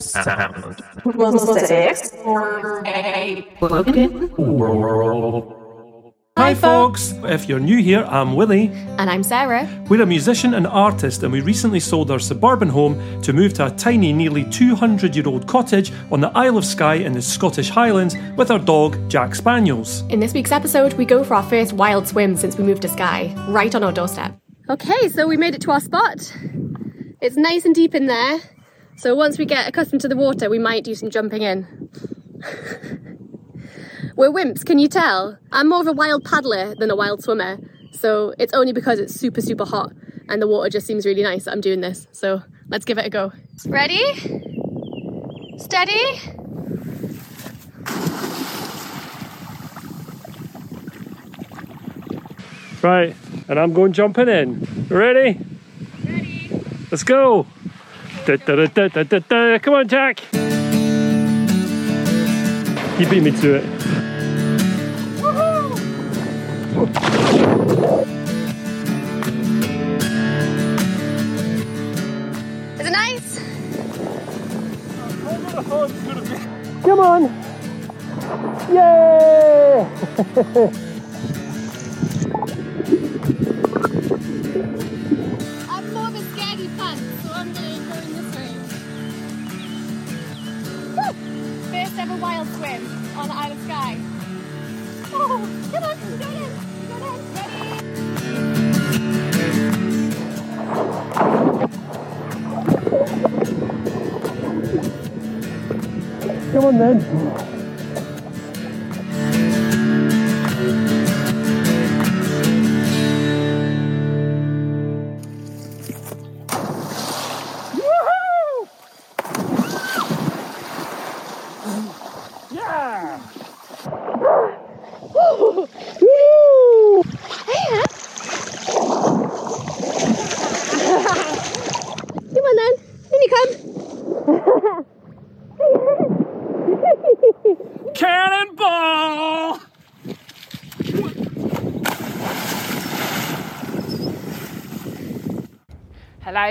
sound. Was it or a broken World. Hi, folks! If you're new here, I'm Willie. And I'm Sarah. We're a musician and artist, and we recently sold our suburban home to move to a tiny, nearly 200 year old cottage on the Isle of Skye in the Scottish Highlands with our dog, Jack Spaniels. In this week's episode, we go for our first wild swim since we moved to Skye, right on our doorstep. Okay, so we made it to our spot. It's nice and deep in there, so once we get accustomed to the water, we might do some jumping in. We're wimps, can you tell? I'm more of a wild paddler than a wild swimmer, so it's only because it's super, super hot and the water just seems really nice that I'm doing this. So let's give it a go. Ready? Steady? Right, and I'm going jumping in. Ready? Ready. Let's go! Da, da, da, da, da, da, da. Come on, Jack! You beat me to it. Is it nice? Come on! Yay! ever wild swim on the Isle of Skye. Oh, come on, we're going in. Going in. Ready? Come on then.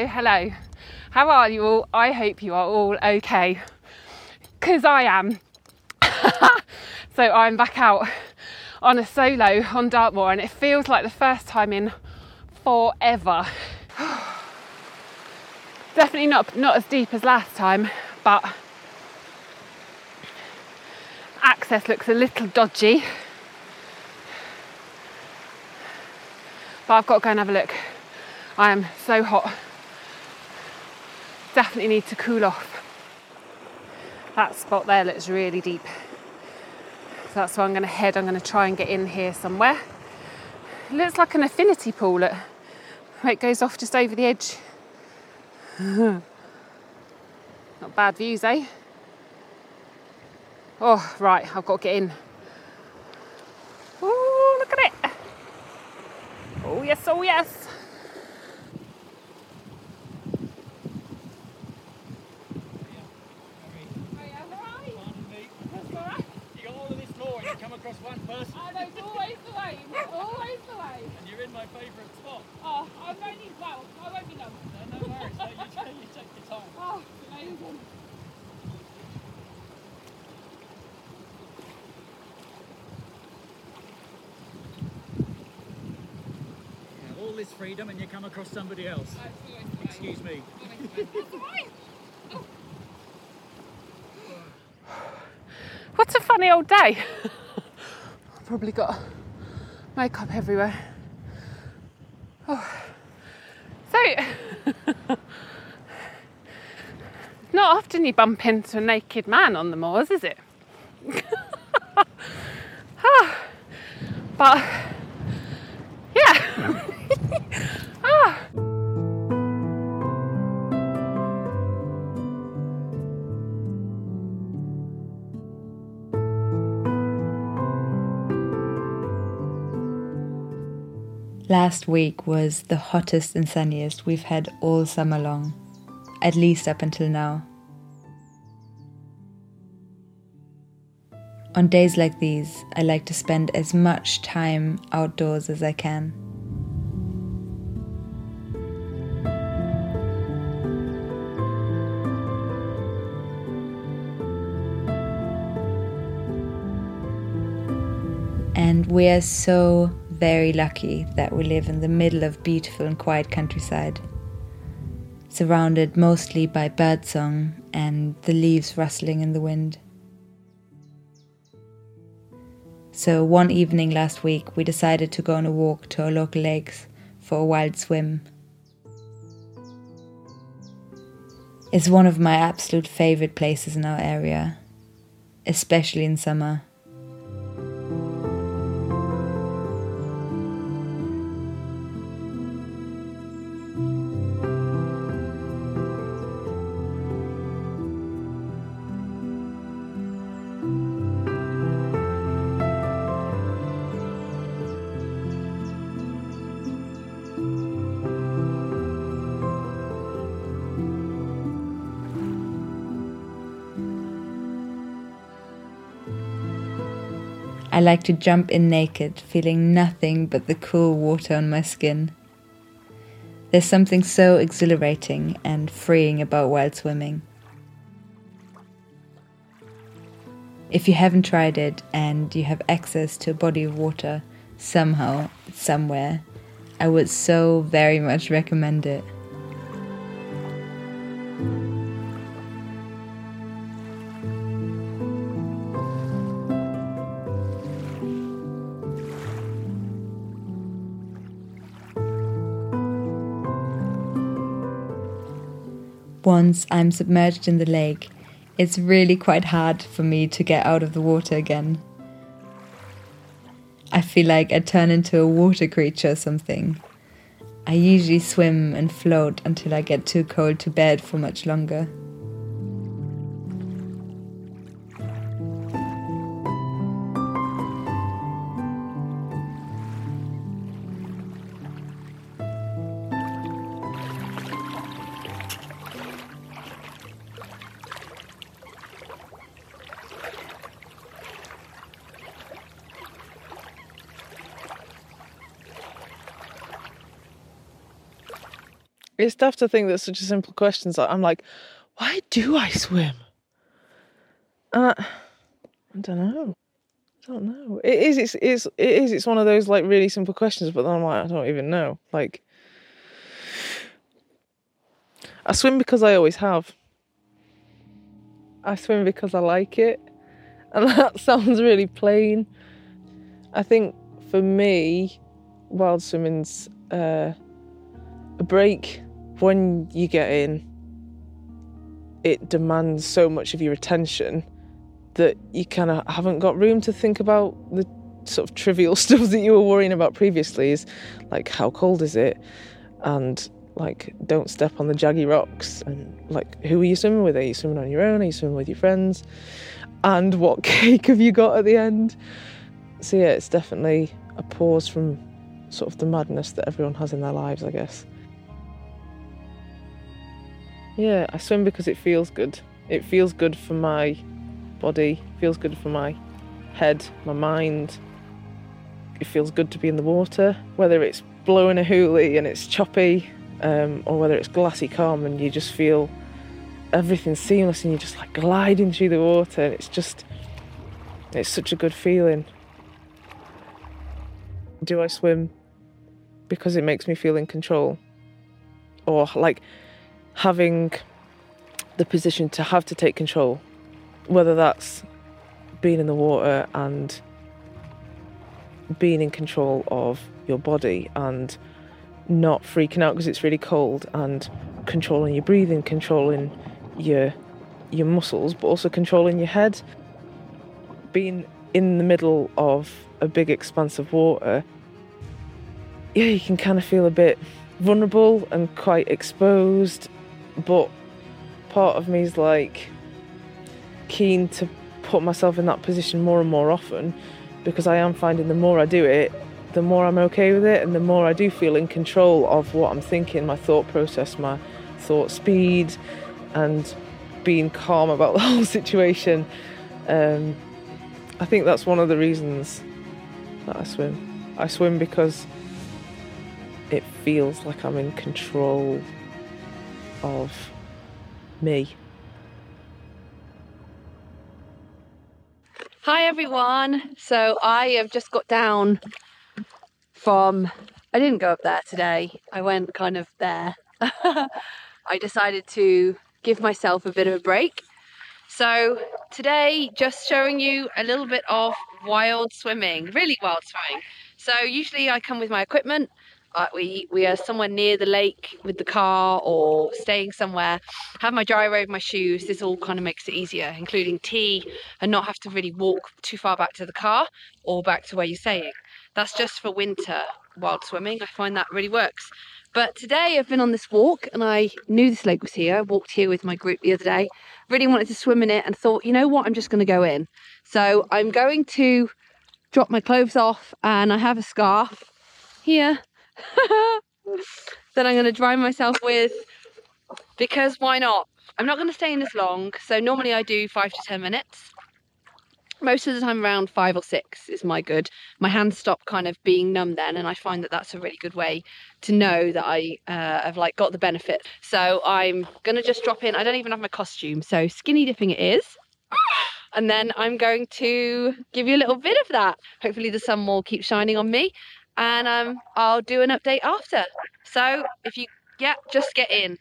Hello. How are you all? I hope you are all okay. Because I am. so I'm back out on a solo on Dartmoor and it feels like the first time in forever. Definitely not not as deep as last time, but access looks a little dodgy. But I've got to go and have a look. I am so hot. Definitely need to cool off. That spot there looks really deep. So that's where I'm going to head. I'm going to try and get in here somewhere. It looks like an infinity pool. It, it goes off just over the edge. Not bad views, eh? Oh, right, I've got to get in. Oh, look at it. Oh, yes, oh, yes. You got all of this floor and you come across one person I know, it's always the way. Always the way. and you're in my favourite spot. Oh, I'm only, well, I won't be long. No, no worries, no, you, take, you take your time. Oh, amazing. You all this freedom and you come across somebody else. Excuse me. What a funny old day. Probably got makeup everywhere. Oh. So, not often you bump into a naked man on the moors, is it? Ah. but, last week was the hottest and sunniest we've had all summer long, at least up until now. On days like these, I like to spend as much time outdoors as I can. And we are so very lucky that we live in the middle of beautiful and quiet countryside, surrounded mostly by birdsong and the leaves rustling in the wind. So, one evening last week, we decided to go on a walk to our local lakes for a wild swim. It's one of my absolute favorite places in our area, especially in summer. I like to jump in naked, feeling nothing but the cool water on my skin. There's something so exhilarating and freeing about wild swimming. If you haven't tried it and you have access to a body of water somehow, somewhere, I would so very much recommend it. Once I'm submerged in the lake, it's really quite hard for me to get out of the water again. I feel like I turn into a water creature or something. I usually swim and float until I get too cold to bed for much longer. It's tough to think that such a simple questions. I'm like, why do I swim? Uh, I don't know. I don't know. It is. It's. It's. It is. It's one of those like really simple questions, but then I'm like, I don't even know. Like, I swim because I always have. I swim because I like it, and that sounds really plain. I think for me, wild swimming's uh, a break when you get in, it demands so much of your attention that you kind of haven't got room to think about the sort of trivial stuff that you were worrying about previously is like how cold is it? And like don't step on the jaggy rocks and like who are you swimming with? Are you swimming on your own? Are you swimming with your friends? And what cake have you got at the end? So yeah it's definitely a pause from sort of the madness that everyone has in their lives i guess yeah, I swim because it feels good. It feels good for my body, feels good for my head, my mind. It feels good to be in the water, whether it's blowing a hoolie and it's choppy, um, or whether it's glassy calm and you just feel everything seamless and you're just like gliding through the water. It's just, it's such a good feeling. Do I swim because it makes me feel in control? Or like having the position to have to take control, whether that's being in the water and being in control of your body and not freaking out because it's really cold and controlling your breathing, controlling your your muscles, but also controlling your head. Being in the middle of a big expanse of water, yeah, you can kind of feel a bit vulnerable and quite exposed but part of me is like keen to put myself in that position more and more often because I am finding the more I do it, the more I'm okay with it, and the more I do feel in control of what I'm thinking, my thought process, my thought speed, and being calm about the whole situation. Um, I think that's one of the reasons that I swim. I swim because it feels like I'm in control of me. Hi everyone. So I have just got down from I didn't go up there today. I went kind of there. I decided to give myself a bit of a break. So today just showing you a little bit of wild swimming, really wild swimming. So usually I come with my equipment we we are somewhere near the lake with the car or staying somewhere. Have my dry robe my shoes. This all kind of makes it easier including tea and not have to really walk too far back to the car or back to where you're staying. That's just for winter wild swimming. I find that really works. But today i've been on this walk and i knew this lake was here. I walked here with my group the other day. Really wanted to swim in it and thought you know what? I'm just going to go in. So i'm going to drop my clothes off and i have a scarf here that I'm going to dry myself with because why not? I'm not going to stay in as long. So normally I do five to 10 minutes. Most of the time around five or six is my good. My hands stop kind of being numb then. And I find that that's a really good way to know that I uh, have like got the benefit. So I'm going to just drop in. I don't even have my costume. So skinny dipping it is. And then I'm going to give you a little bit of that. Hopefully the sun will keep shining on me and um, I'll do an update after. So if you, yeah, just get in.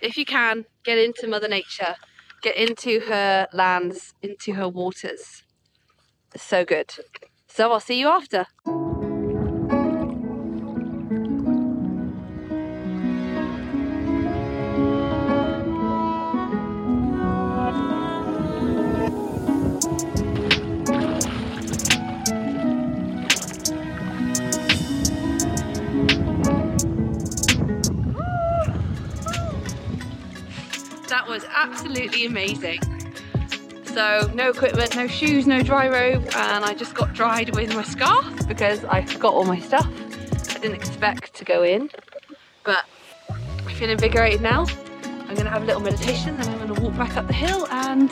If you can, get into Mother Nature, get into her lands, into her waters. So good. So I'll see you after. That was absolutely amazing. So no equipment, no shoes, no dry robe, and I just got dried with my scarf because I forgot all my stuff. I didn't expect to go in, but I feel invigorated now. I'm gonna have a little meditation, then I'm gonna walk back up the hill and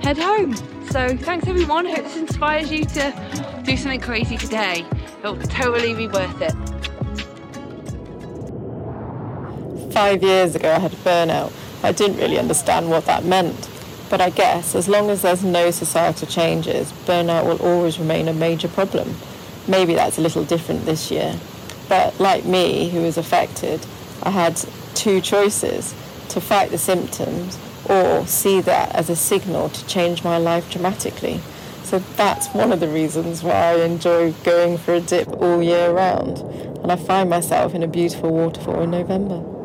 head home. So thanks everyone, hope this inspires you to do something crazy today. It'll totally be worth it. Five years ago I had a burnout I didn't really understand what that meant. But I guess as long as there's no societal changes, burnout will always remain a major problem. Maybe that's a little different this year. But like me, who was affected, I had two choices to fight the symptoms or see that as a signal to change my life dramatically. So that's one of the reasons why I enjoy going for a dip all year round. And I find myself in a beautiful waterfall in November.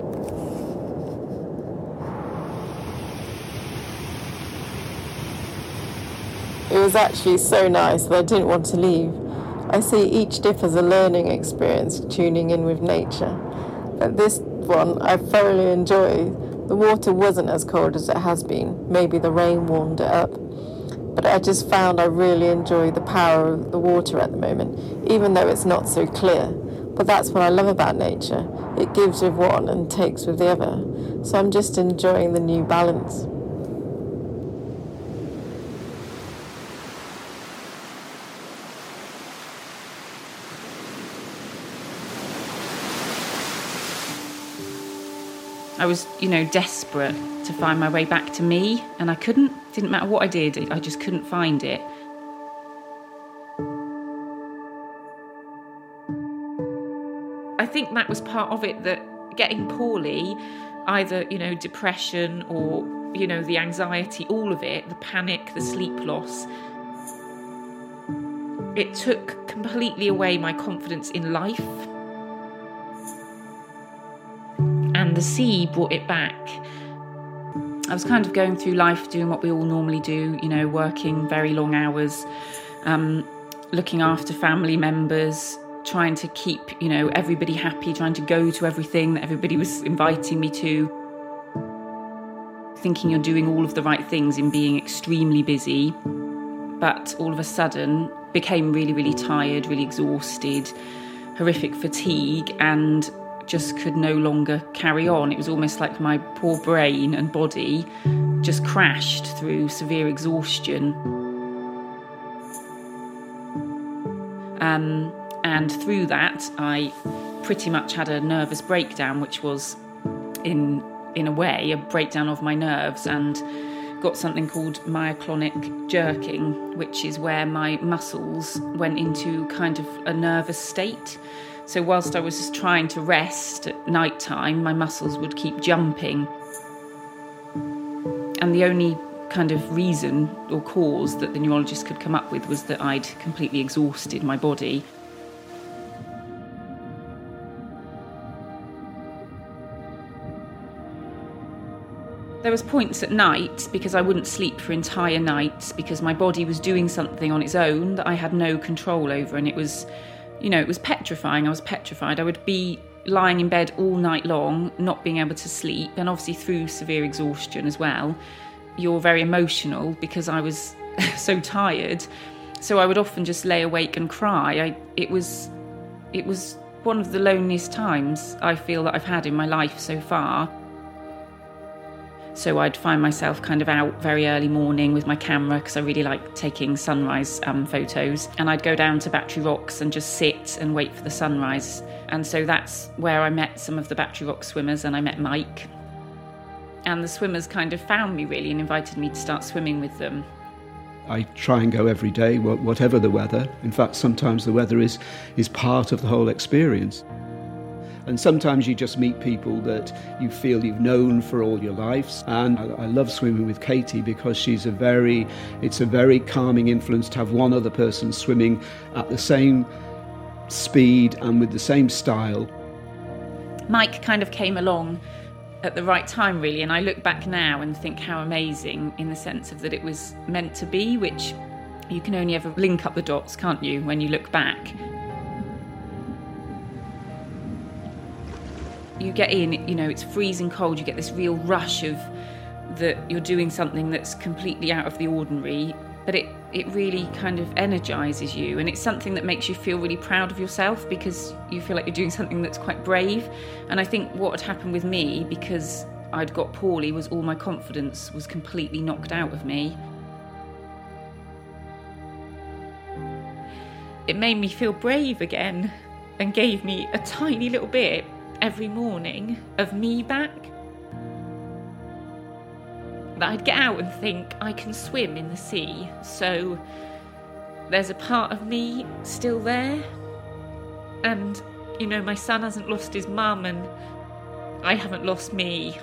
Was actually so nice that I didn't want to leave. I see each dip as a learning experience, tuning in with nature. But this one I thoroughly enjoy. The water wasn't as cold as it has been. Maybe the rain warmed it up. But I just found I really enjoy the power of the water at the moment, even though it's not so clear. But that's what I love about nature. It gives with one and takes with the other. So I'm just enjoying the new balance. I was, you know, desperate to find my way back to me, and I couldn't. Didn't matter what I did, I just couldn't find it. I think that was part of it that getting poorly, either, you know, depression or, you know, the anxiety, all of it, the panic, the sleep loss, it took completely away my confidence in life and the sea brought it back. I was kind of going through life doing what we all normally do, you know, working very long hours, um, looking after family members, trying to keep, you know, everybody happy, trying to go to everything that everybody was inviting me to. Thinking you're doing all of the right things in being extremely busy, but all of a sudden became really, really tired, really exhausted, horrific fatigue, and just could no longer carry on. It was almost like my poor brain and body just crashed through severe exhaustion. Um, and through that, I pretty much had a nervous breakdown, which was, in in a way, a breakdown of my nerves and got something called myoclonic jerking, which is where my muscles went into kind of a nervous state. So, whilst I was trying to rest at night time, my muscles would keep jumping. And the only kind of reason or cause that the neurologist could come up with was that I'd completely exhausted my body. There was points at night because I wouldn't sleep for entire nights because my body was doing something on its own that I had no control over and it was you know, it was petrifying. I was petrified. I would be lying in bed all night long, not being able to sleep, and obviously through severe exhaustion as well. You're very emotional because I was so tired. So I would often just lay awake and cry. I, it was it was one of the loneliest times I feel that I've had in my life so far. So I'd find myself kind of out very early morning with my camera because I really like taking sunrise um, photos. And I'd go down to Battery Rocks and just sit and wait for the sunrise. And so that's where I met some of the Battery Rock swimmers and I met Mike. And the swimmers kind of found me really and invited me to start swimming with them. I try and go every day, whatever the weather. In fact, sometimes the weather is, is part of the whole experience. And sometimes you just meet people that you feel you've known for all your lives. And I, I love swimming with Katie because she's a very, it's a very calming influence to have one other person swimming at the same speed and with the same style. Mike kind of came along at the right time, really, and I look back now and think how amazing in the sense of that it was meant to be, which you can only ever link up the dots, can't you, when you look back. You get in, you know, it's freezing cold, you get this real rush of that you're doing something that's completely out of the ordinary, but it, it really kind of energizes you. And it's something that makes you feel really proud of yourself because you feel like you're doing something that's quite brave. And I think what had happened with me, because I'd got poorly, was all my confidence was completely knocked out of me. It made me feel brave again and gave me a tiny little bit every morning of me back. That I'd get out and think, I can swim in the sea, so there's a part of me still there. And, you know, my son hasn't lost his mum, and I haven't lost me.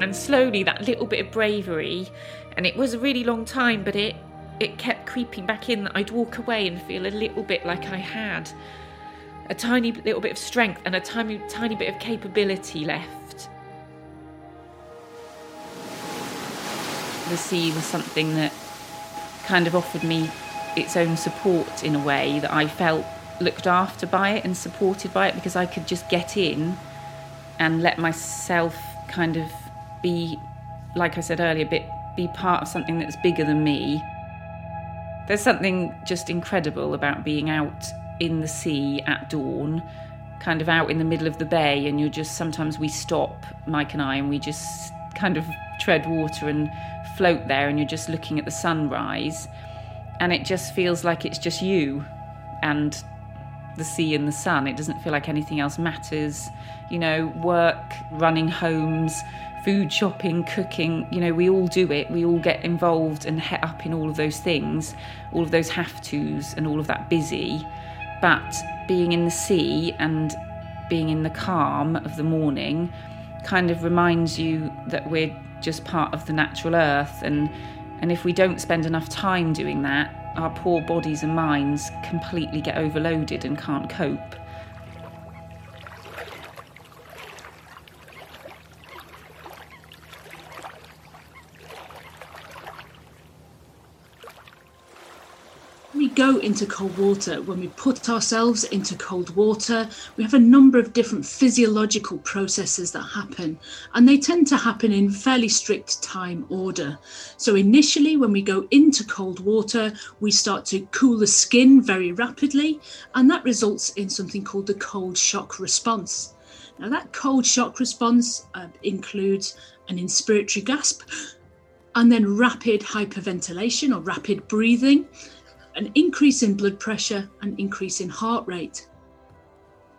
And slowly, that little bit of bravery, and it was a really long time, but it it kept creeping back in that I'd walk away and feel a little bit like I had a tiny little bit of strength and a tiny, tiny bit of capability left. The sea was something that kind of offered me its own support in a way that I felt looked after by it and supported by it because I could just get in and let myself kind of be, like I said earlier, bit be part of something that's bigger than me. There's something just incredible about being out in the sea at dawn, kind of out in the middle of the bay, and you're just sometimes we stop, Mike and I, and we just kind of tread water and float there, and you're just looking at the sunrise, and it just feels like it's just you and the sea and the sun. It doesn't feel like anything else matters. You know, work, running homes, food shopping, cooking, you know, we all do it. We all get involved and het up in all of those things, all of those have tos, and all of that busy. But being in the sea and being in the calm of the morning kind of reminds you that we're just part of the natural earth and and if we don't spend enough time doing that our poor bodies and minds completely get overloaded and can't cope go into cold water, when we put ourselves into cold water, we have a number of different physiological processes that happen, and they tend to happen in fairly strict time order. So, initially, when we go into cold water, we start to cool the skin very rapidly, and that results in something called the cold shock response. Now, that cold shock response uh, includes an inspiratory gasp and then rapid hyperventilation or rapid breathing an increase in blood pressure and increase in heart rate.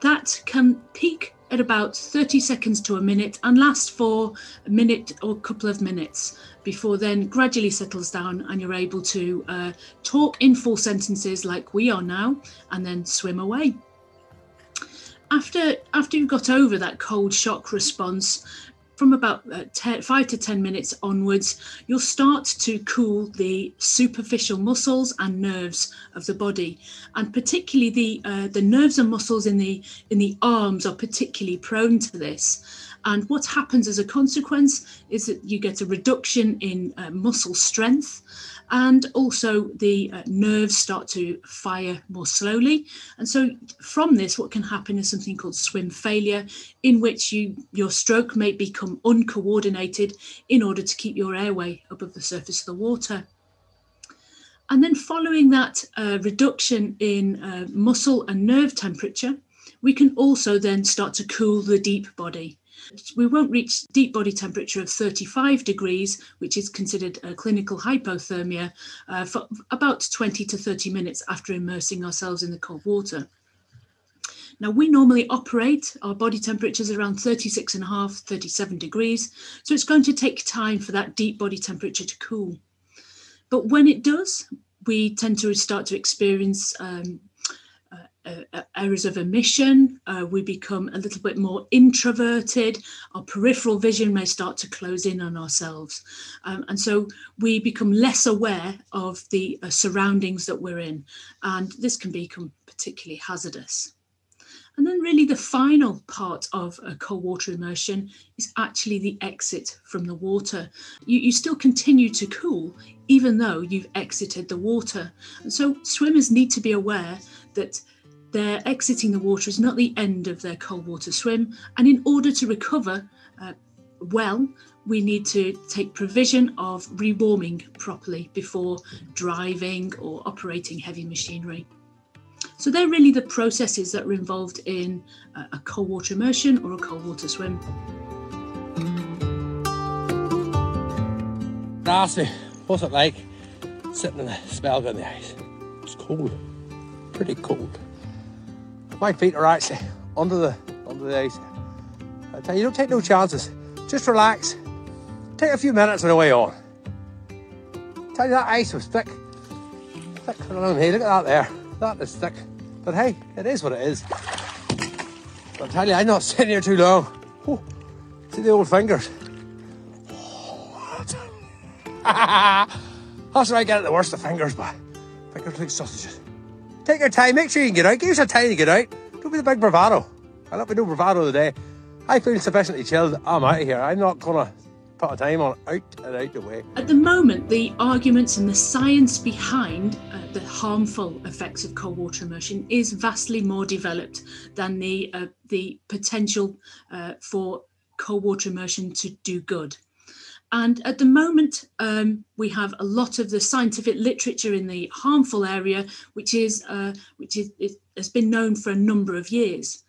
That can peak at about 30 seconds to a minute and last for a minute or a couple of minutes before then gradually settles down and you're able to uh, talk in full sentences like we are now and then swim away after after you've got over that cold shock response from about uh, ten, 5 to 10 minutes onwards you'll start to cool the superficial muscles and nerves of the body. And particularly the uh, the nerves and muscles in the in the arms are particularly prone to this. And what happens as a consequence is that you get a reduction in uh, muscle strength and also the uh, nerves start to fire more slowly. And so from this what can happen is something called swim failure in which you your stroke may become uncoordinated in order to keep your airway above the surface of the water. And then following that uh, reduction in uh, muscle and nerve temperature we can also then start to cool the deep body we won't reach deep body temperature of 35 degrees, which is considered a clinical hypothermia, uh, for about 20 to 30 minutes after immersing ourselves in the cold water. Now, we normally operate our body temperatures around 36 and a half, 37 degrees, so it's going to take time for that deep body temperature to cool. But when it does, we tend to start to experience um, uh, areas of emission. Uh, we become a little bit more introverted. Our peripheral vision may start to close in on ourselves. Um, and so we become less aware of the uh, surroundings that we're in. And this can become particularly hazardous. And then, really, the final part of a cold water immersion is actually the exit from the water. You, you still continue to cool even though you've exited the water. And so, swimmers need to be aware that their exiting the water is not the end of their cold water swim, and in order to recover uh, well, we need to take provision of rewarming properly before driving or operating heavy machinery. So they're really the processes that are involved in a cold water immersion or a cold water swim. Darcy, what's it like sitting in the spell on the ice? It's cold, pretty cold. My feet are actually under the under the ice. I tell you, don't take no chances. Just relax. Take a few minutes and away on. I tell you that ice was thick. Thick around here. Look at that there. That is thick. But hey, it is what it is. But I tell you, I'm not sitting here too long. Oh, see the old fingers. That's where I get the worst of fingers, but fingers like sausages. Take your time. Make sure you can get out. Give yourself time to get out. Don't be the big bravado. I'll not be no bravado today. I feel sufficiently chilled. I'm out of here. I'm not gonna put a time on out and out the way. At the moment, the arguments and the science behind uh, the harmful effects of cold water immersion is vastly more developed than the uh, the potential uh, for cold water immersion to do good. And at the moment, um, we have a lot of the scientific literature in the harmful area, which is uh, which is has been known for a number of years.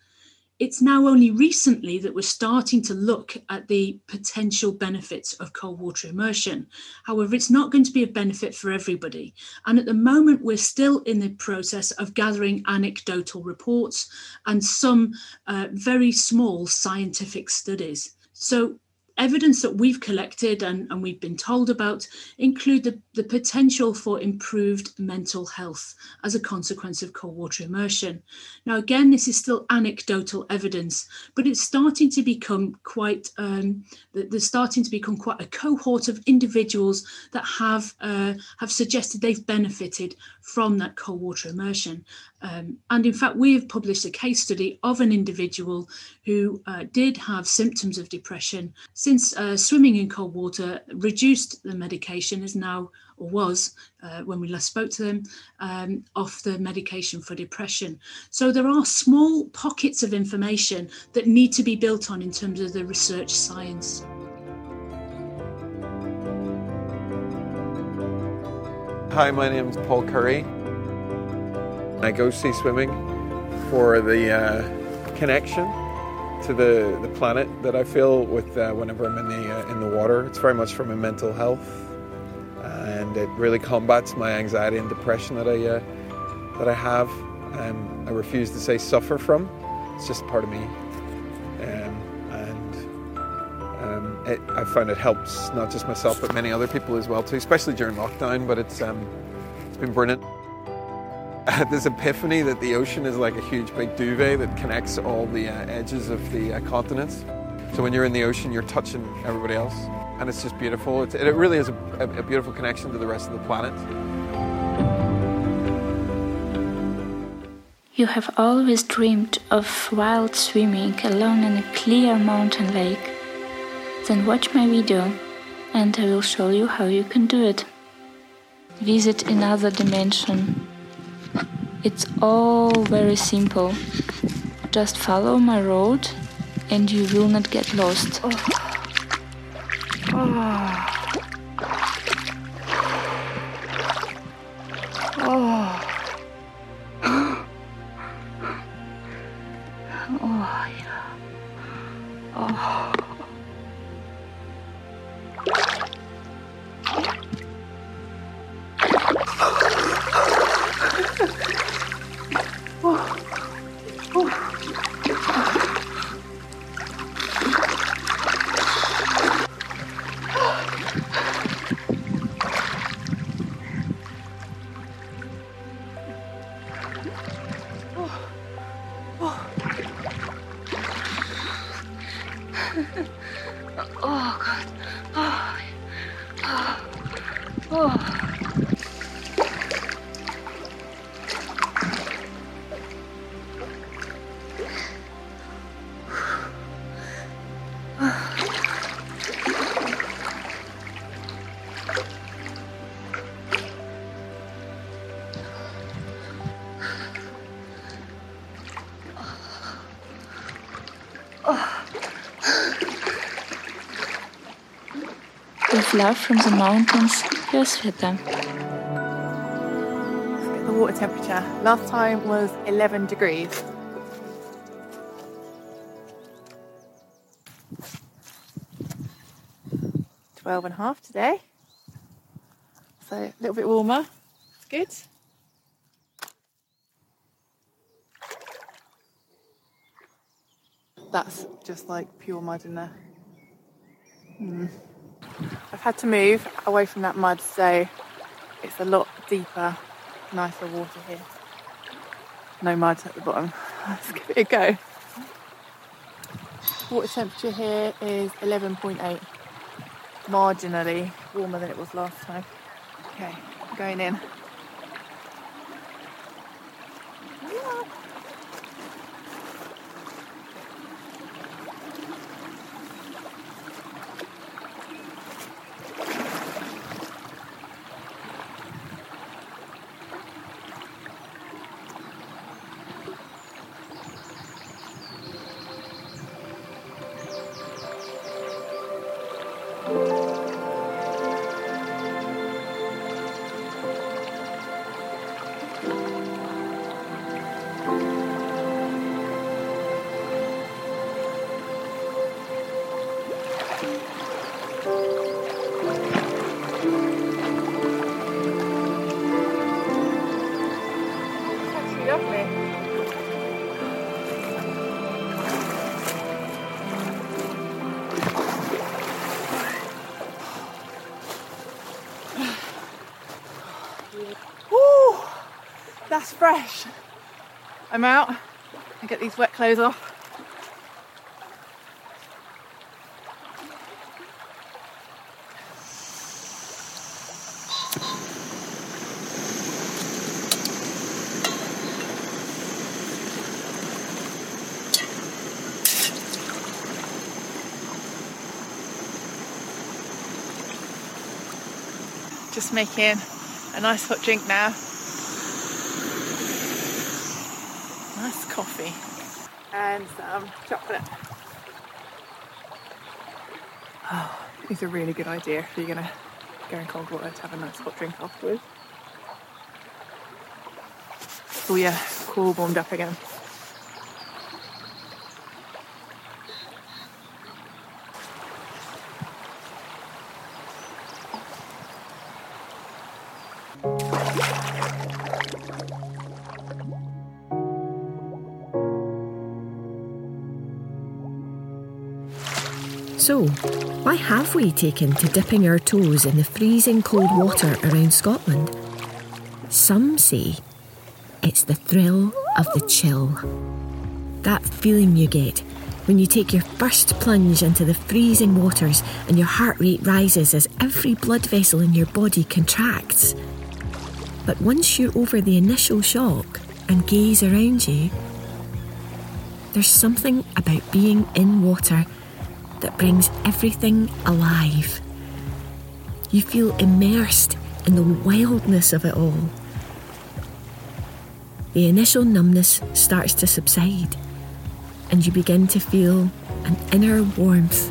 It's now only recently that we're starting to look at the potential benefits of cold water immersion. However, it's not going to be a benefit for everybody. And at the moment, we're still in the process of gathering anecdotal reports and some uh, very small scientific studies. So evidence that we've collected and, and we've been told about include the, the potential for improved mental health as a consequence of cold water immersion. Now, again, this is still anecdotal evidence, but it's starting to become quite, um, there's starting to become quite a cohort of individuals that have, uh, have suggested they've benefited from that cold water immersion. Um, and in fact, we have published a case study of an individual who uh, did have symptoms of depression. Since uh, swimming in cold water reduced the medication, is now or was uh, when we last spoke to them um, off the medication for depression. So there are small pockets of information that need to be built on in terms of the research science. Hi, my name is Paul Curry. I go sea swimming for the uh, connection to the, the planet that I feel with uh, whenever I'm in the uh, in the water. It's very much for my mental health, and it really combats my anxiety and depression that I uh, that I have. Um, I refuse to say suffer from. It's just part of me. it, I find it helps not just myself but many other people as well too, especially during lockdown. But it's um, it's been brilliant. this epiphany that the ocean is like a huge big duvet that connects all the uh, edges of the uh, continents. So when you're in the ocean, you're touching everybody else, and it's just beautiful. It, it really is a, a beautiful connection to the rest of the planet. You have always dreamed of wild swimming alone in a clear mountain lake. Then watch my video and I will show you how you can do it. Visit another dimension. It's all very simple. Just follow my road and you will not get lost. Oh. Oh. Oh, love from the mountains, your Sveta. The water temperature last time was 11 degrees. Twelve and a half today. So a little bit warmer. It's good. That's just like pure mud in there. Hmm. I've had to move away from that mud, so it's a lot deeper, nicer water here. No mud at the bottom. Let's give it a go. Water temperature here is 11.8, marginally warmer than it was last time. Okay, going in. That's fresh. I'm out. I get these wet clothes off. Just making a nice hot drink now. Nice coffee and some chocolate. Oh, it's a really good idea if you're gonna go in cold water to have a nice hot drink afterwards. Oh yeah, cool warmed up again. Have we taken to dipping our toes in the freezing cold water around Scotland? Some say it's the thrill of the chill. That feeling you get when you take your first plunge into the freezing waters and your heart rate rises as every blood vessel in your body contracts. But once you're over the initial shock and gaze around you, there's something about being in water that brings everything alive. You feel immersed in the wildness of it all. The initial numbness starts to subside, and you begin to feel an inner warmth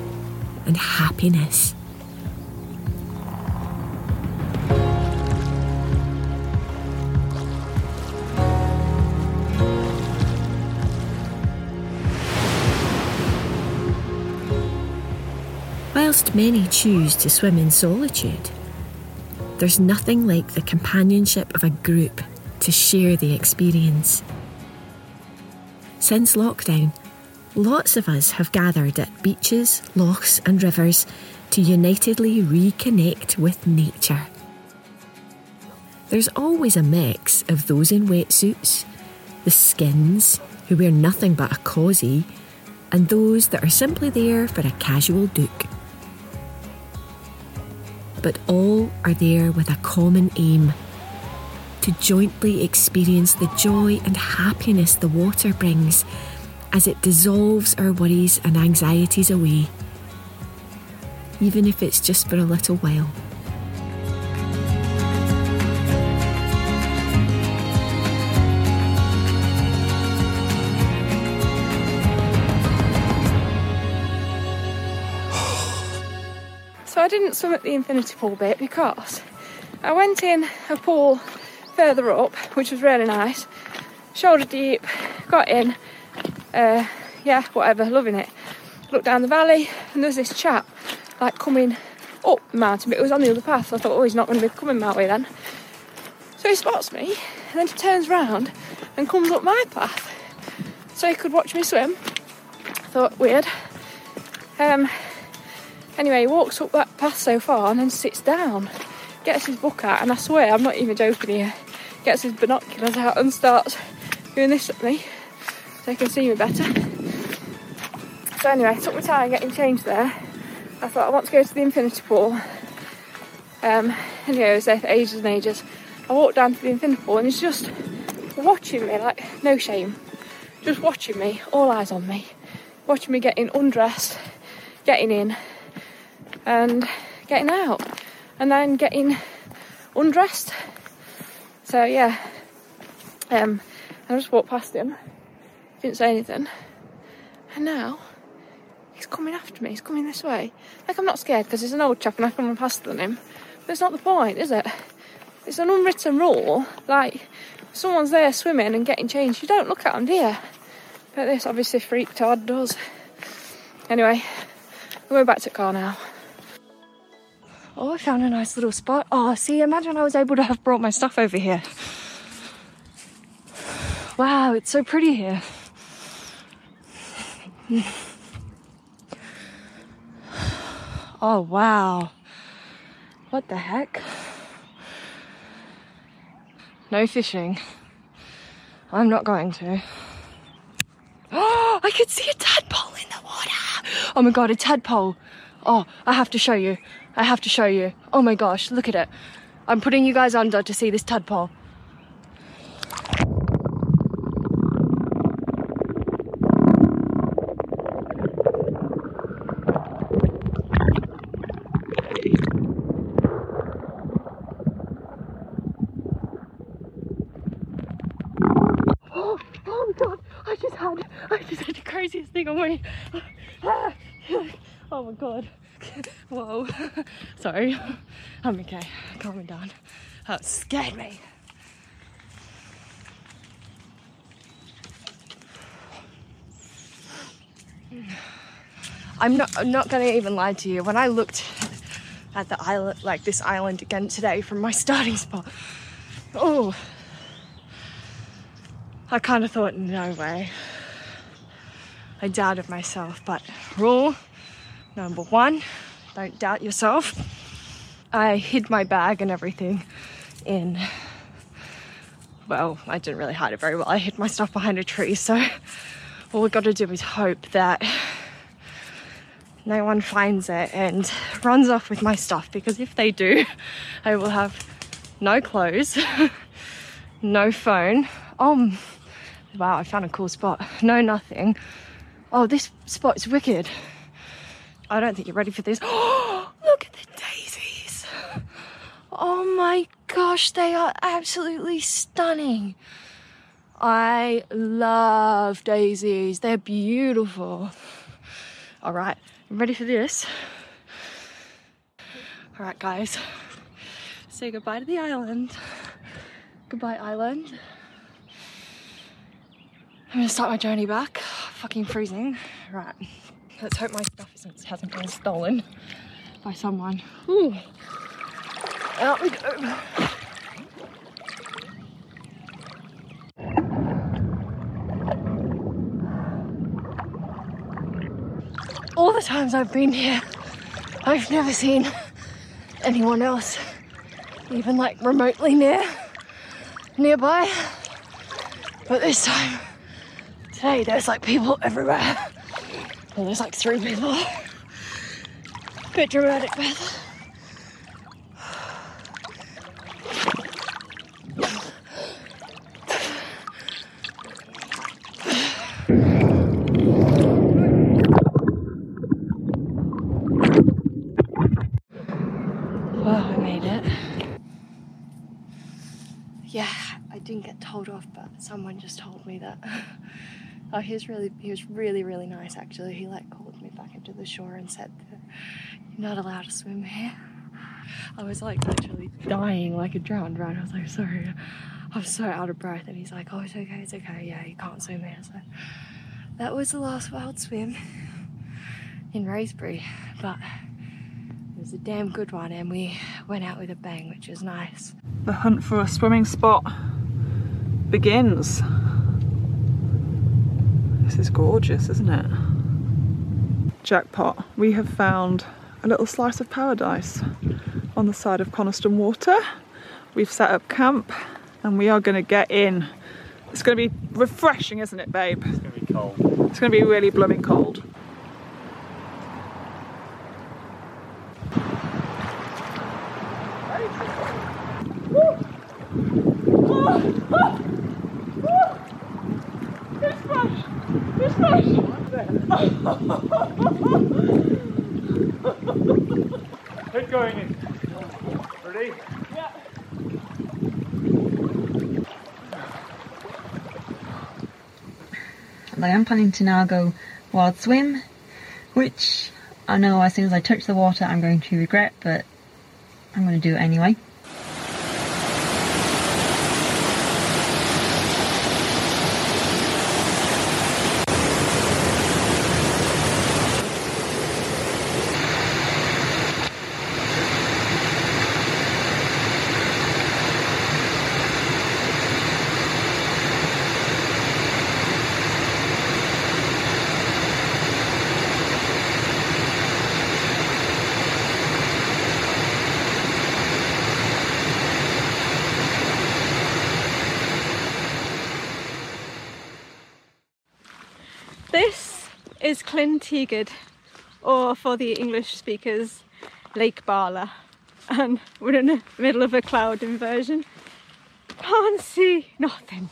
and happiness. Whilst many choose to swim in solitude, there's nothing like the companionship of a group to share the experience. Since lockdown, lots of us have gathered at beaches, lochs, and rivers to unitedly reconnect with nature. There's always a mix of those in wetsuits, the skins, who wear nothing but a cosy, and those that are simply there for a casual duke but all are there with a common aim to jointly experience the joy and happiness the water brings as it dissolves our worries and anxieties away, even if it's just for a little while. So I didn't swim at the infinity pool bit because I went in a pool further up, which was really nice, shoulder deep, got in, uh, yeah, whatever, loving it. Looked down the valley and there's this chap like coming up the mountain, but it was on the other path. So I thought, oh, he's not going to be coming my way then. So he spots me and then he turns round and comes up my path so he could watch me swim. I thought, weird. Um, Anyway, he walks up that path so far and then sits down, gets his book out, and I swear I'm not even joking here, gets his binoculars out and starts doing this at me so he can see me better. So anyway, took my time getting changed there. I thought I want to go to the infinity pool. Um, anyway, I was there for ages and ages. I walked down to the infinity pool and he's just watching me, like no shame, just watching me, all eyes on me, watching me getting undressed, getting in, and getting out and then getting undressed. So yeah, um, I just walked past him, didn't say anything, and now he's coming after me. He's coming this way. Like I'm not scared because he's an old chap and I can run faster than him. But it's not the point, is it? It's an unwritten rule. Like someone's there swimming and getting changed, you don't look at them, do you? But this obviously freaked Todd does. Anyway, we're going back to the car now. Oh, I found a nice little spot. Oh, see, imagine I was able to have brought my stuff over here. Wow, it's so pretty here. Oh, wow. What the heck? No fishing. I'm not going to. Oh, I could see a tadpole in the water. Oh my god, a tadpole. Oh, I have to show you. I have to show you. Oh my gosh, look at it. I'm putting you guys under to see this tadpole. Oh, oh my god, I just had, I just had the craziest thing on me. Oh my god. Whoa. Sorry. I'm okay. Calming down. Oh, that scared me. I'm not I'm not gonna even lie to you. When I looked at the island like this island again today from my starting spot, oh I kind of thought, no way. I doubted myself, but rule Number one, don't doubt yourself. I hid my bag and everything in. Well, I didn't really hide it very well. I hid my stuff behind a tree, so all we've got to do is hope that no one finds it and runs off with my stuff because if they do, I will have no clothes, no phone. Um, wow, I found a cool spot. No, nothing. Oh, this spot is wicked. I don't think you're ready for this. Oh, look at the daisies. Oh my gosh, they are absolutely stunning. I love daisies. They're beautiful. All right, I'm ready for this. All right, guys. Say goodbye to the island. Goodbye, island. I'm gonna start my journey back. Fucking freezing. Right. Let's hope my stuff hasn't been stolen by someone. Ooh. Out we go. All the times I've been here, I've never seen anyone else, even like remotely near, nearby. But this time, today, there's like people everywhere. Well, there's like three people. Bit dramatic, Beth. Well, I made it. Yeah, I didn't get told off, but someone just told me that. Oh, he was really, he was really, really nice actually. He like called me back into the shore and said you're not allowed to swim here. I was like literally dying like a drowned rat. I was like, sorry, I'm so out of breath. And he's like, oh, it's okay, it's okay. Yeah, you can't swim here. So that was the last wild swim in Wraysbury, but it was a damn good one, and we went out with a bang, which is nice. The hunt for a swimming spot begins. This is gorgeous, isn't it? Jackpot. We have found a little slice of paradise on the side of Coniston Water. We've set up camp and we are going to get in. It's going to be refreshing, isn't it, babe? It's going to be cold. It's going to be really blooming cold. Head going in. Ready? Yeah. I am planning to now go wild swim, which I know as soon as I touch the water I'm going to regret, but I'm going to do it anyway. This is Llyn Tegid, or for the English speakers, Lake Bala. And we're in the middle of a cloud inversion. Can't see nothing.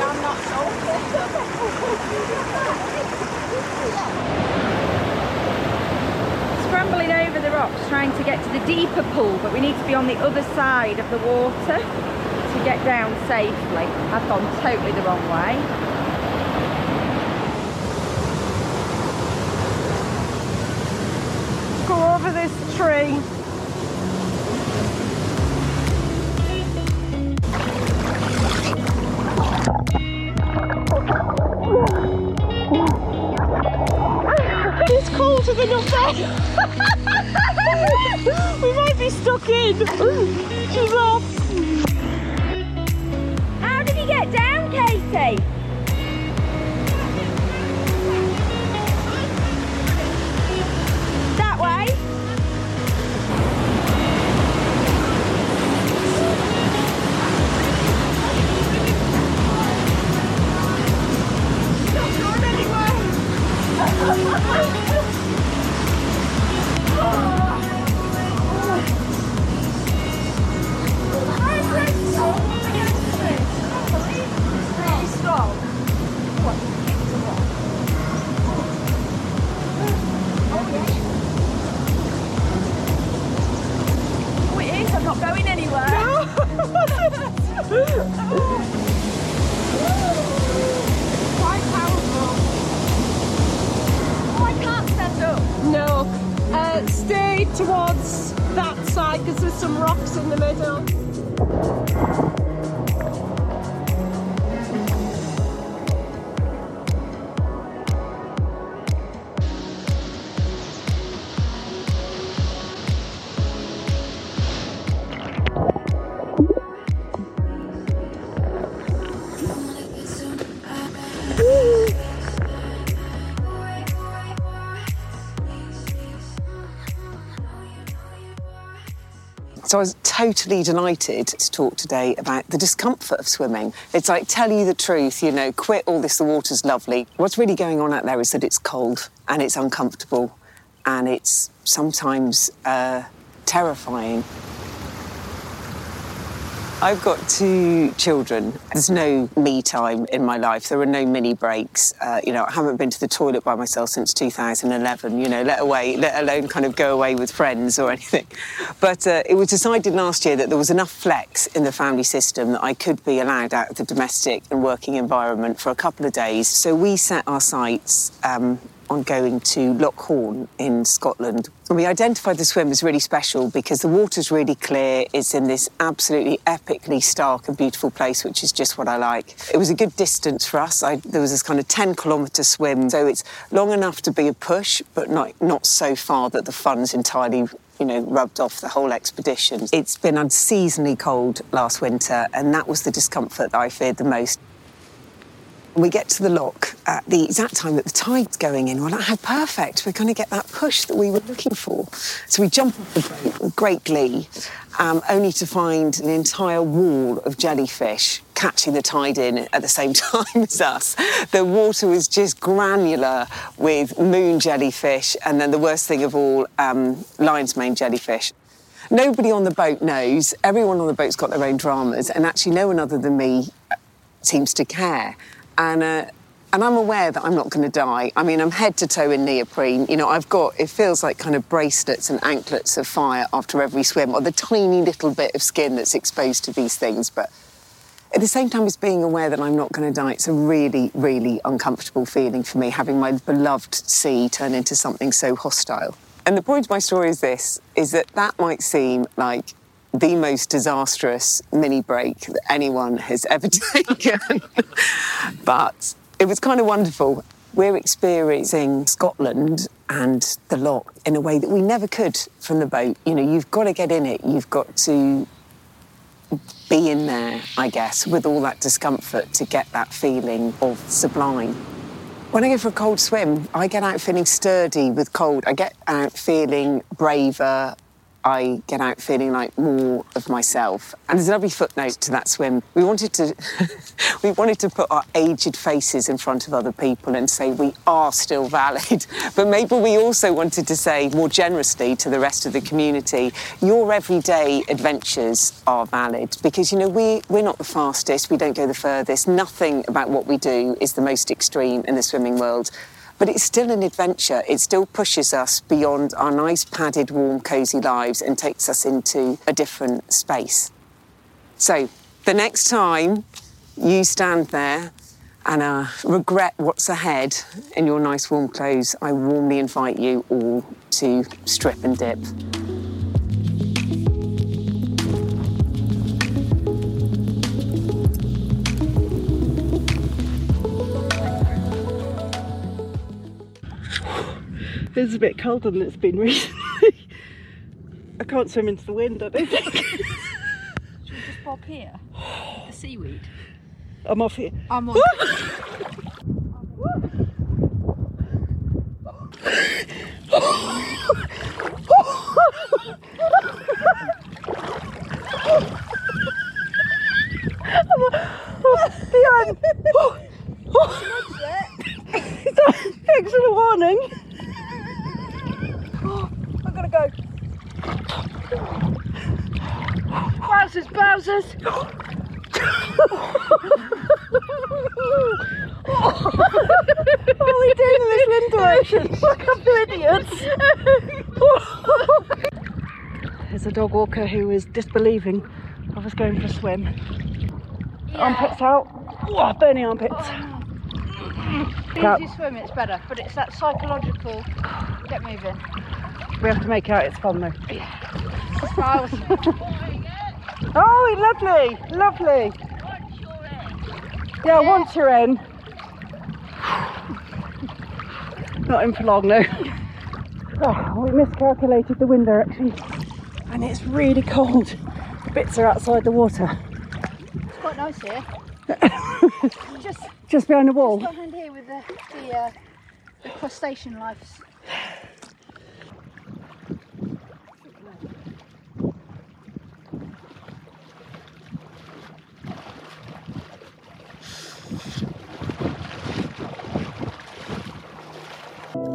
I'm not Scrambling over the rocks trying to get to the deeper pool, but we need to be on the other side of the water to get down safely. I've gone totally the wrong way. Go over this tree. Towards that side because there's some rocks in the middle. So I was totally delighted to talk today about the discomfort of swimming. It's like, tell you the truth, you know, quit all this, the water's lovely. What's really going on out there is that it's cold and it's uncomfortable and it's sometimes uh, terrifying. I've got two children. There's no me time in my life. There are no mini breaks. Uh, you know, I haven't been to the toilet by myself since 2011. You know, let away, let alone kind of go away with friends or anything. But uh, it was decided last year that there was enough flex in the family system that I could be allowed out of the domestic and working environment for a couple of days. So we set our sights um, on going to Loch Hourn in Scotland. And we identified the swim as really special because the water's really clear. It's in this absolutely epically stark and beautiful place, which is just what I like. It was a good distance for us. I, there was this kind of 10 kilometre swim, so it's long enough to be a push, but not, not so far that the fun's entirely you know, rubbed off the whole expedition. It's been unseasonably cold last winter, and that was the discomfort that I feared the most. We get to the loch at the exact time that the tide's going in. We're how perfect. We're going to get that push that we were looking for. So we jump off the boat with great glee, um, only to find an entire wall of jellyfish catching the tide in at the same time as us. The water was just granular with moon jellyfish, and then the worst thing of all, um, lion's mane jellyfish. Nobody on the boat knows. Everyone on the boat's got their own dramas, and actually, no one other than me seems to care. And uh, and I'm aware that I'm not going to die. I mean, I'm head to toe in neoprene. You know, I've got it feels like kind of bracelets and anklets of fire after every swim, or the tiny little bit of skin that's exposed to these things. But at the same time as being aware that I'm not going to die, it's a really, really uncomfortable feeling for me having my beloved sea turn into something so hostile. And the point of my story is this: is that that might seem like the most disastrous mini break that anyone has ever taken. but it was kind of wonderful. We're experiencing Scotland and the loch in a way that we never could from the boat. You know, you've got to get in it, you've got to be in there, I guess, with all that discomfort to get that feeling of sublime. When I go for a cold swim, I get out feeling sturdy with cold. I get out feeling braver, I get out feeling like more of myself. And there's a lovely footnote to that swim. We wanted to we wanted to put our aged faces in front of other people and say we are still valid. But maybe we also wanted to say more generously to the rest of the community, your everyday adventures are valid because you know we we're not the fastest, we don't go the furthest. Nothing about what we do is the most extreme in the swimming world. But it's still an adventure. It still pushes us beyond our nice, padded, warm, cosy lives and takes us into a different space. So, the next time you stand there and uh, regret what's ahead in your nice, warm clothes, I warmly invite you all to strip and dip. It's a bit colder than it's been recently. I can't swim into the wind, I don't think. Should we just bob here? The seaweed. I'm off here. I'm on. Behind. Thanks for the warning. Gonna go. Wowzers, what are we doing in this wind direction? What a couple of idiots. There's a dog walker who is disbelieving of us going for a swim. Armpits out. Oh, burning armpits. Oh. The easier you swim, it's better, but it's that psychological. Get moving. We have to make out it's fun though. That's what I was. Oh, lovely, lovely. Yeah, once you're in. Not in for long though. Oh, we miscalculated the wind direction and it's really cold. The Bits are outside the water. It's quite nice here. just, Just behind the wall. just behind here with the the, uh, the crustacean lives.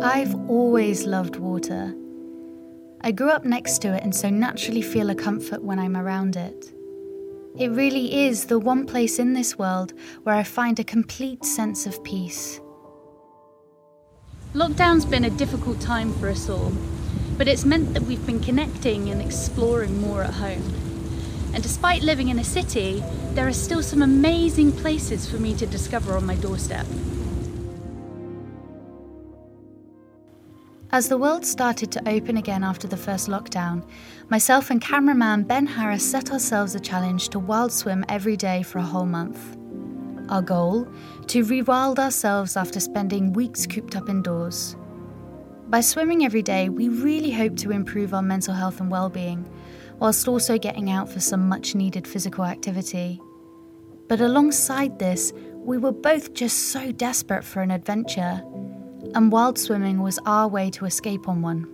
I've always loved water. I grew up next to it and so naturally feel a comfort when I'm around it. It really is the one place in this world where I find a complete sense of peace. Lockdown's been a difficult time for us all, but it's meant that we've been connecting and exploring more at home. And despite living in a city, there are still some amazing places for me to discover on my doorstep. As the world started to open again after the first lockdown, myself and cameraman Ben Harris set ourselves a challenge to wild swim every day for a whole month. Our goal? To rewild ourselves after spending weeks cooped up indoors. By swimming every day, we really hope to improve our mental health and well-being, whilst also getting out for some much needed physical activity. But alongside this, we were both just so desperate for an adventure and wild swimming was our way to escape on one.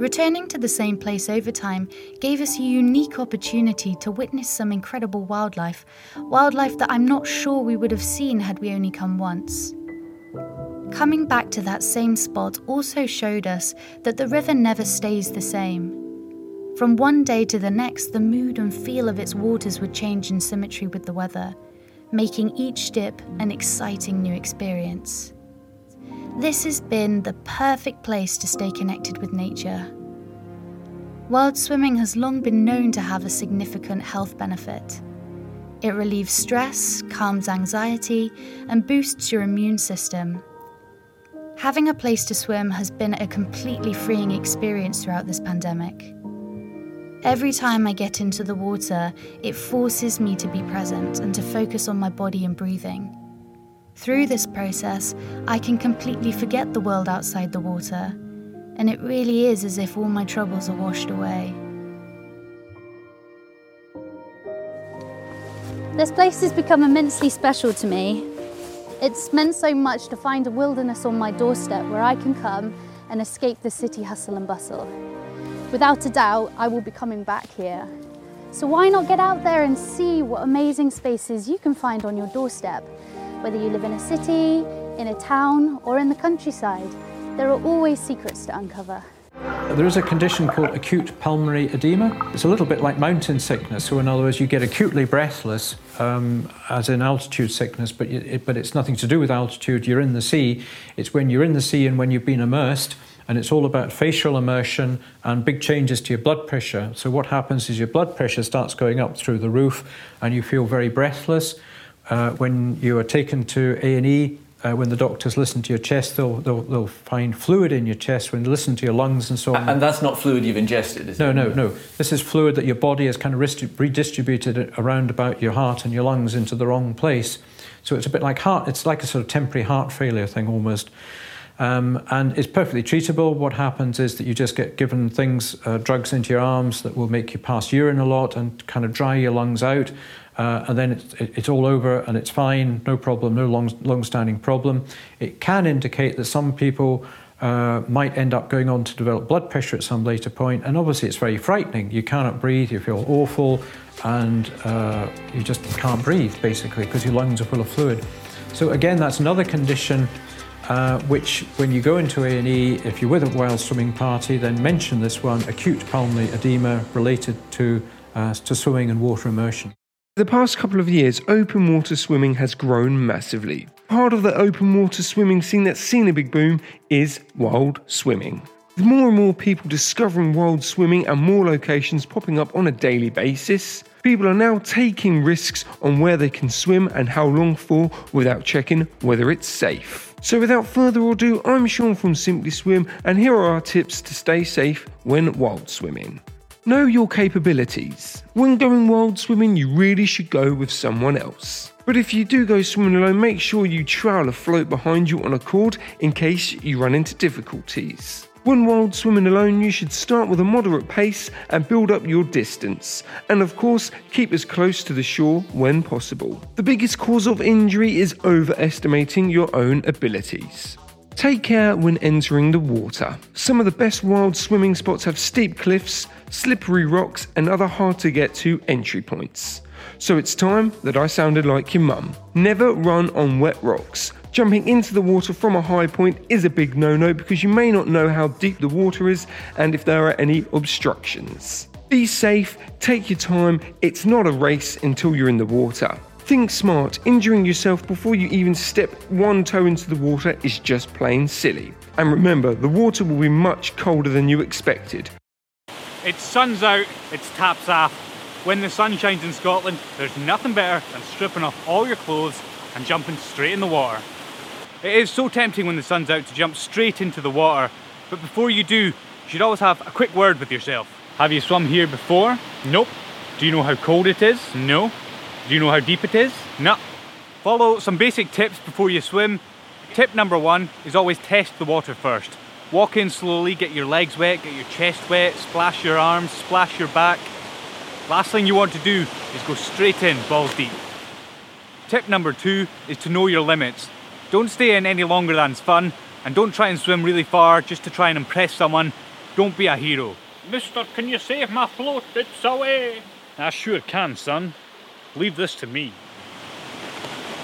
Returning to the same place over time gave us a unique opportunity to witness some incredible wildlife, wildlife that I'm not sure we would have seen had we only come once. Coming back to that same spot also showed us that the river never stays the same. From one day to the next, the mood and feel of its waters would change in symmetry with the weather, making each dip an exciting new experience. This has been the perfect place to stay connected with nature. Wild swimming has long been known to have a significant health benefit. It relieves stress, calms anxiety, and boosts your immune system. Having a place to swim has been a completely freeing experience throughout this pandemic. Every time I get into the water, it forces me to be present and to focus on my body and breathing. Through this process, I can completely forget the world outside the water, and it really is as if all my troubles are washed away. This place has become immensely special to me. It's meant so much to find a wilderness on my doorstep where I can come and escape the city hustle and bustle. Without a doubt, I will be coming back here. So why not get out there and see what amazing spaces you can find on your doorstep? Whether you live in a city, in a town, or in the countryside, there are always secrets to uncover. There is a condition called acute pulmonary edema. It's a little bit like mountain sickness. So, in other words, you get acutely breathless, um, as in altitude sickness, but, it, but it's nothing to do with altitude. You're in the sea. It's when you're in the sea and when you've been immersed, and it's all about facial immersion and big changes to your blood pressure. So, what happens is your blood pressure starts going up through the roof, and you feel very breathless. Uh, when you are taken to A&E, uh, when the doctors listen to your chest, they'll, they'll, they'll find fluid in your chest. When they listen to your lungs and so on. And that's not fluid you've ingested, is no, it? No, no, no. This is fluid that your body has kind of redistributed around about your heart and your lungs into the wrong place. So it's a bit like heart, it's like a sort of temporary heart failure thing almost. Um, and it's perfectly treatable. What happens is that you just get given things, uh, drugs into your arms that will make you pass urine a lot and kind of dry your lungs out uh, and then it's, it's, all over and it's fine, no problem, no long, long-standing problem. It can indicate that some people uh, might end up going on to develop blood pressure at some later point, and obviously it's very frightening. You cannot breathe, you feel awful, and uh, you just can't breathe basically because your lungs are full of fluid. So again, that's another condition uh, which, when you go into A&E, if you're with a wild swimming party, then mention this one: acute pulmonary edema related to uh, to swimming and water immersion. The past couple of years, open water swimming has grown massively. Part of the open water swimming scene that's seen a big boom is wild swimming. With more and more people discovering wild swimming and more locations popping up on a daily basis, people are now taking risks on where they can swim and how long for without checking whether it's safe. So, without further ado, I'm Sean from Simply Swim, and here are our tips to stay safe when wild swimming. Know your capabilities. When going wild swimming, you really should go with someone else. But if you do go swimming alone, make sure you trowel a float behind you on a cord in case you run into difficulties. When wild swimming alone, you should start with a moderate pace and build up your distance. And of course, keep as close to the shore when possible. The biggest cause of injury is overestimating your own abilities. Take care when entering the water. Some of the best wild swimming spots have steep cliffs, slippery rocks, and other hard to get to entry points. So it's time that I sounded like your mum. Never run on wet rocks. Jumping into the water from a high point is a big no no because you may not know how deep the water is and if there are any obstructions. Be safe, take your time, it's not a race until you're in the water. Think smart, injuring yourself before you even step one toe into the water is just plain silly. And remember, the water will be much colder than you expected. It's sun's out, it's taps off. When the sun shines in Scotland, there's nothing better than stripping off all your clothes and jumping straight in the water. It is so tempting when the sun's out to jump straight into the water, but before you do, you should always have a quick word with yourself. Have you swum here before? Nope. Do you know how cold it is? No. Do you know how deep it is? No. Follow some basic tips before you swim. Tip number one is always test the water first. Walk in slowly, get your legs wet, get your chest wet, splash your arms, splash your back. Last thing you want to do is go straight in, balls deep. Tip number two is to know your limits. Don't stay in any longer than's fun, and don't try and swim really far just to try and impress someone. Don't be a hero. Mister, can you save my float? It's away. I sure can, son. Leave this to me.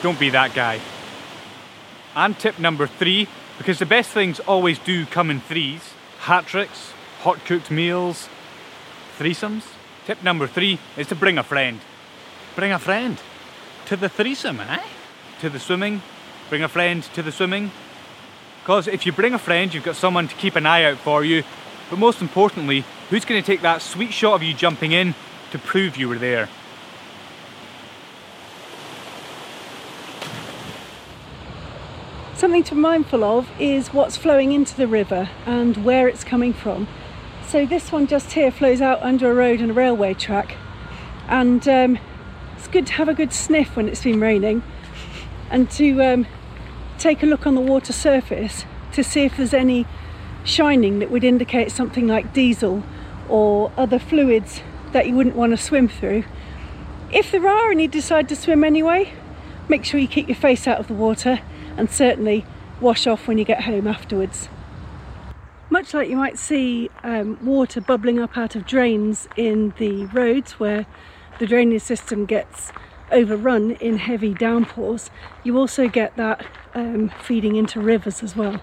Don't be that guy. And tip number three, because the best things always do come in threes hat tricks, hot cooked meals, threesomes. Tip number three is to bring a friend. Bring a friend to the threesome, eh? To the swimming. Bring a friend to the swimming. Because if you bring a friend, you've got someone to keep an eye out for you. But most importantly, who's going to take that sweet shot of you jumping in to prove you were there? Something to be mindful of is what's flowing into the river and where it's coming from. So this one just here flows out under a road and a railway track and um, it's good to have a good sniff when it's been raining and to um, take a look on the water surface to see if there's any shining that would indicate something like diesel or other fluids that you wouldn't want to swim through. If there are and you decide to swim anyway, make sure you keep your face out of the water and certainly wash off when you get home afterwards. Much like you might see um, water bubbling up out of drains in the roads where the drainage system gets overrun in heavy downpours, you also get that um, feeding into rivers as well.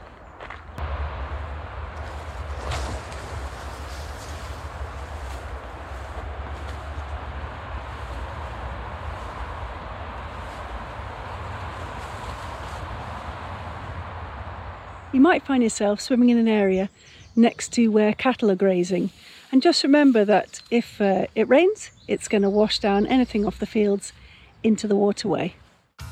Might find yourself swimming in an area next to where cattle are grazing. And just remember that if uh, it rains, it's going to wash down anything off the fields into the waterway.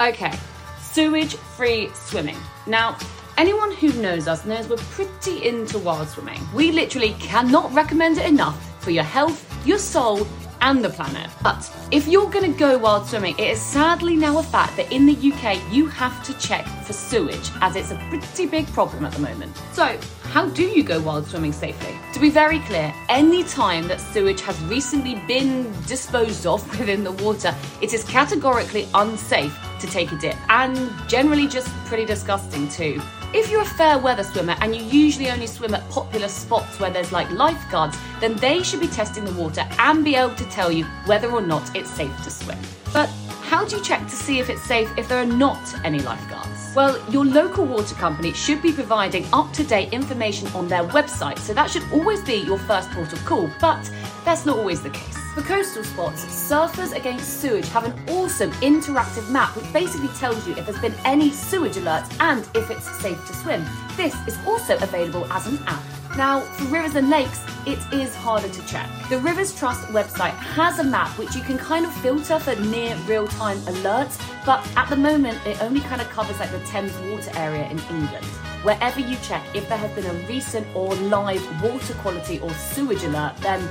Okay, sewage free swimming. Now, anyone who knows us knows we're pretty into wild swimming. We literally cannot recommend it enough for your health, your soul, and the planet. But if you're going to go wild swimming, it is sadly now a fact that in the UK you have to check for sewage, as it's a pretty big problem at the moment. So, how do you go wild swimming safely? To be very clear, any time that sewage has recently been disposed of within the water, it is categorically unsafe to take a dip and generally just pretty disgusting too. If you're a fair weather swimmer and you usually only swim at popular spots where there's like lifeguards, then they should be testing the water and be able to tell you whether or not it's safe to swim. But how do you check to see if it's safe if there are not any lifeguards? Well, your local water company should be providing up to date information on their website, so that should always be your first port of call, but that's not always the case. For coastal spots, Surfers Against Sewage have an awesome interactive map which basically tells you if there's been any sewage alerts and if it's safe to swim. This is also available as an app. Now, for rivers and lakes, it is harder to check. The Rivers Trust website has a map which you can kind of filter for near real time alerts, but at the moment it only kind of covers like the Thames water area in England. Wherever you check, if there has been a recent or live water quality or sewage alert, then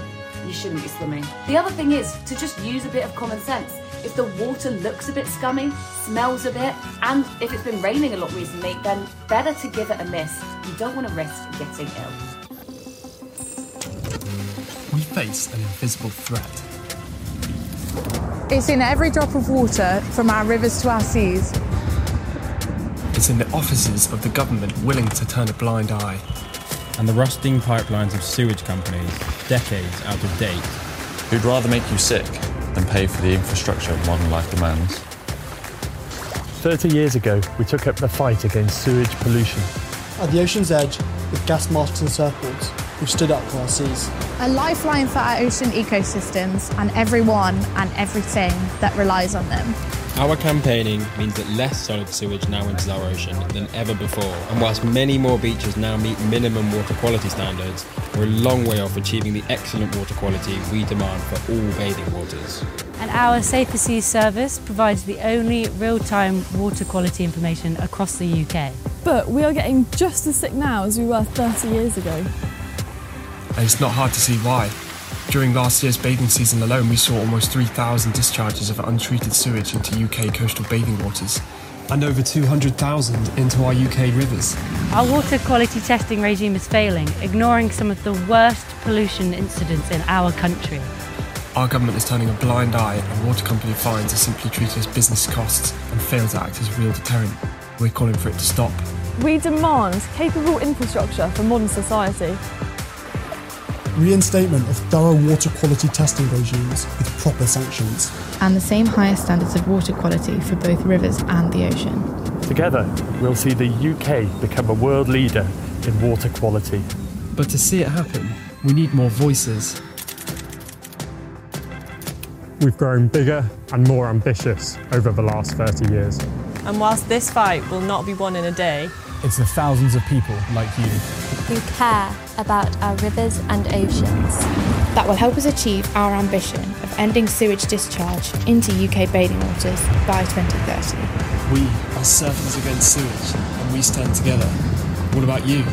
you shouldn't be swimming. The other thing is to just use a bit of common sense. If the water looks a bit scummy, smells a bit, and if it's been raining a lot recently, then better to give it a miss. You don't want to risk getting ill. We face an invisible threat. It's in every drop of water from our rivers to our seas. It's in the offices of the government willing to turn a blind eye. And the rusting pipelines of sewage companies, decades out of date. Who'd rather make you sick than pay for the infrastructure modern life demands? 30 years ago, we took up the fight against sewage pollution. At the ocean's edge, with gas masks and surfboards, we've stood up for our seas. A lifeline for our ocean ecosystems and everyone and everything that relies on them. Our campaigning means that less solid sewage now enters our ocean than ever before, and whilst many more beaches now meet minimum water quality standards, we're a long way off achieving the excellent water quality we demand for all bathing waters. And our Safer Seas service provides the only real time water quality information across the UK. But we are getting just as sick now as we were 30 years ago. And it's not hard to see why. During last year's bathing season alone, we saw almost 3,000 discharges of untreated sewage into UK coastal bathing waters, and over 200,000 into our UK rivers. Our water quality testing regime is failing, ignoring some of the worst pollution incidents in our country. Our government is turning a blind eye, and water company fines are simply treated as business costs and fail to act as a real deterrent. We're calling for it to stop. We demand capable infrastructure for modern society. Reinstatement of thorough water quality testing regimes with proper sanctions. And the same higher standards of water quality for both rivers and the ocean. Together, we'll see the UK become a world leader in water quality. But to see it happen, we need more voices. We've grown bigger and more ambitious over the last 30 years. And whilst this fight will not be won in a day, it's the thousands of people like you who care about our rivers and oceans that will help us achieve our ambition of ending sewage discharge into UK bathing waters by 2030. We are Surfers Against Sewage and we stand together. What about you?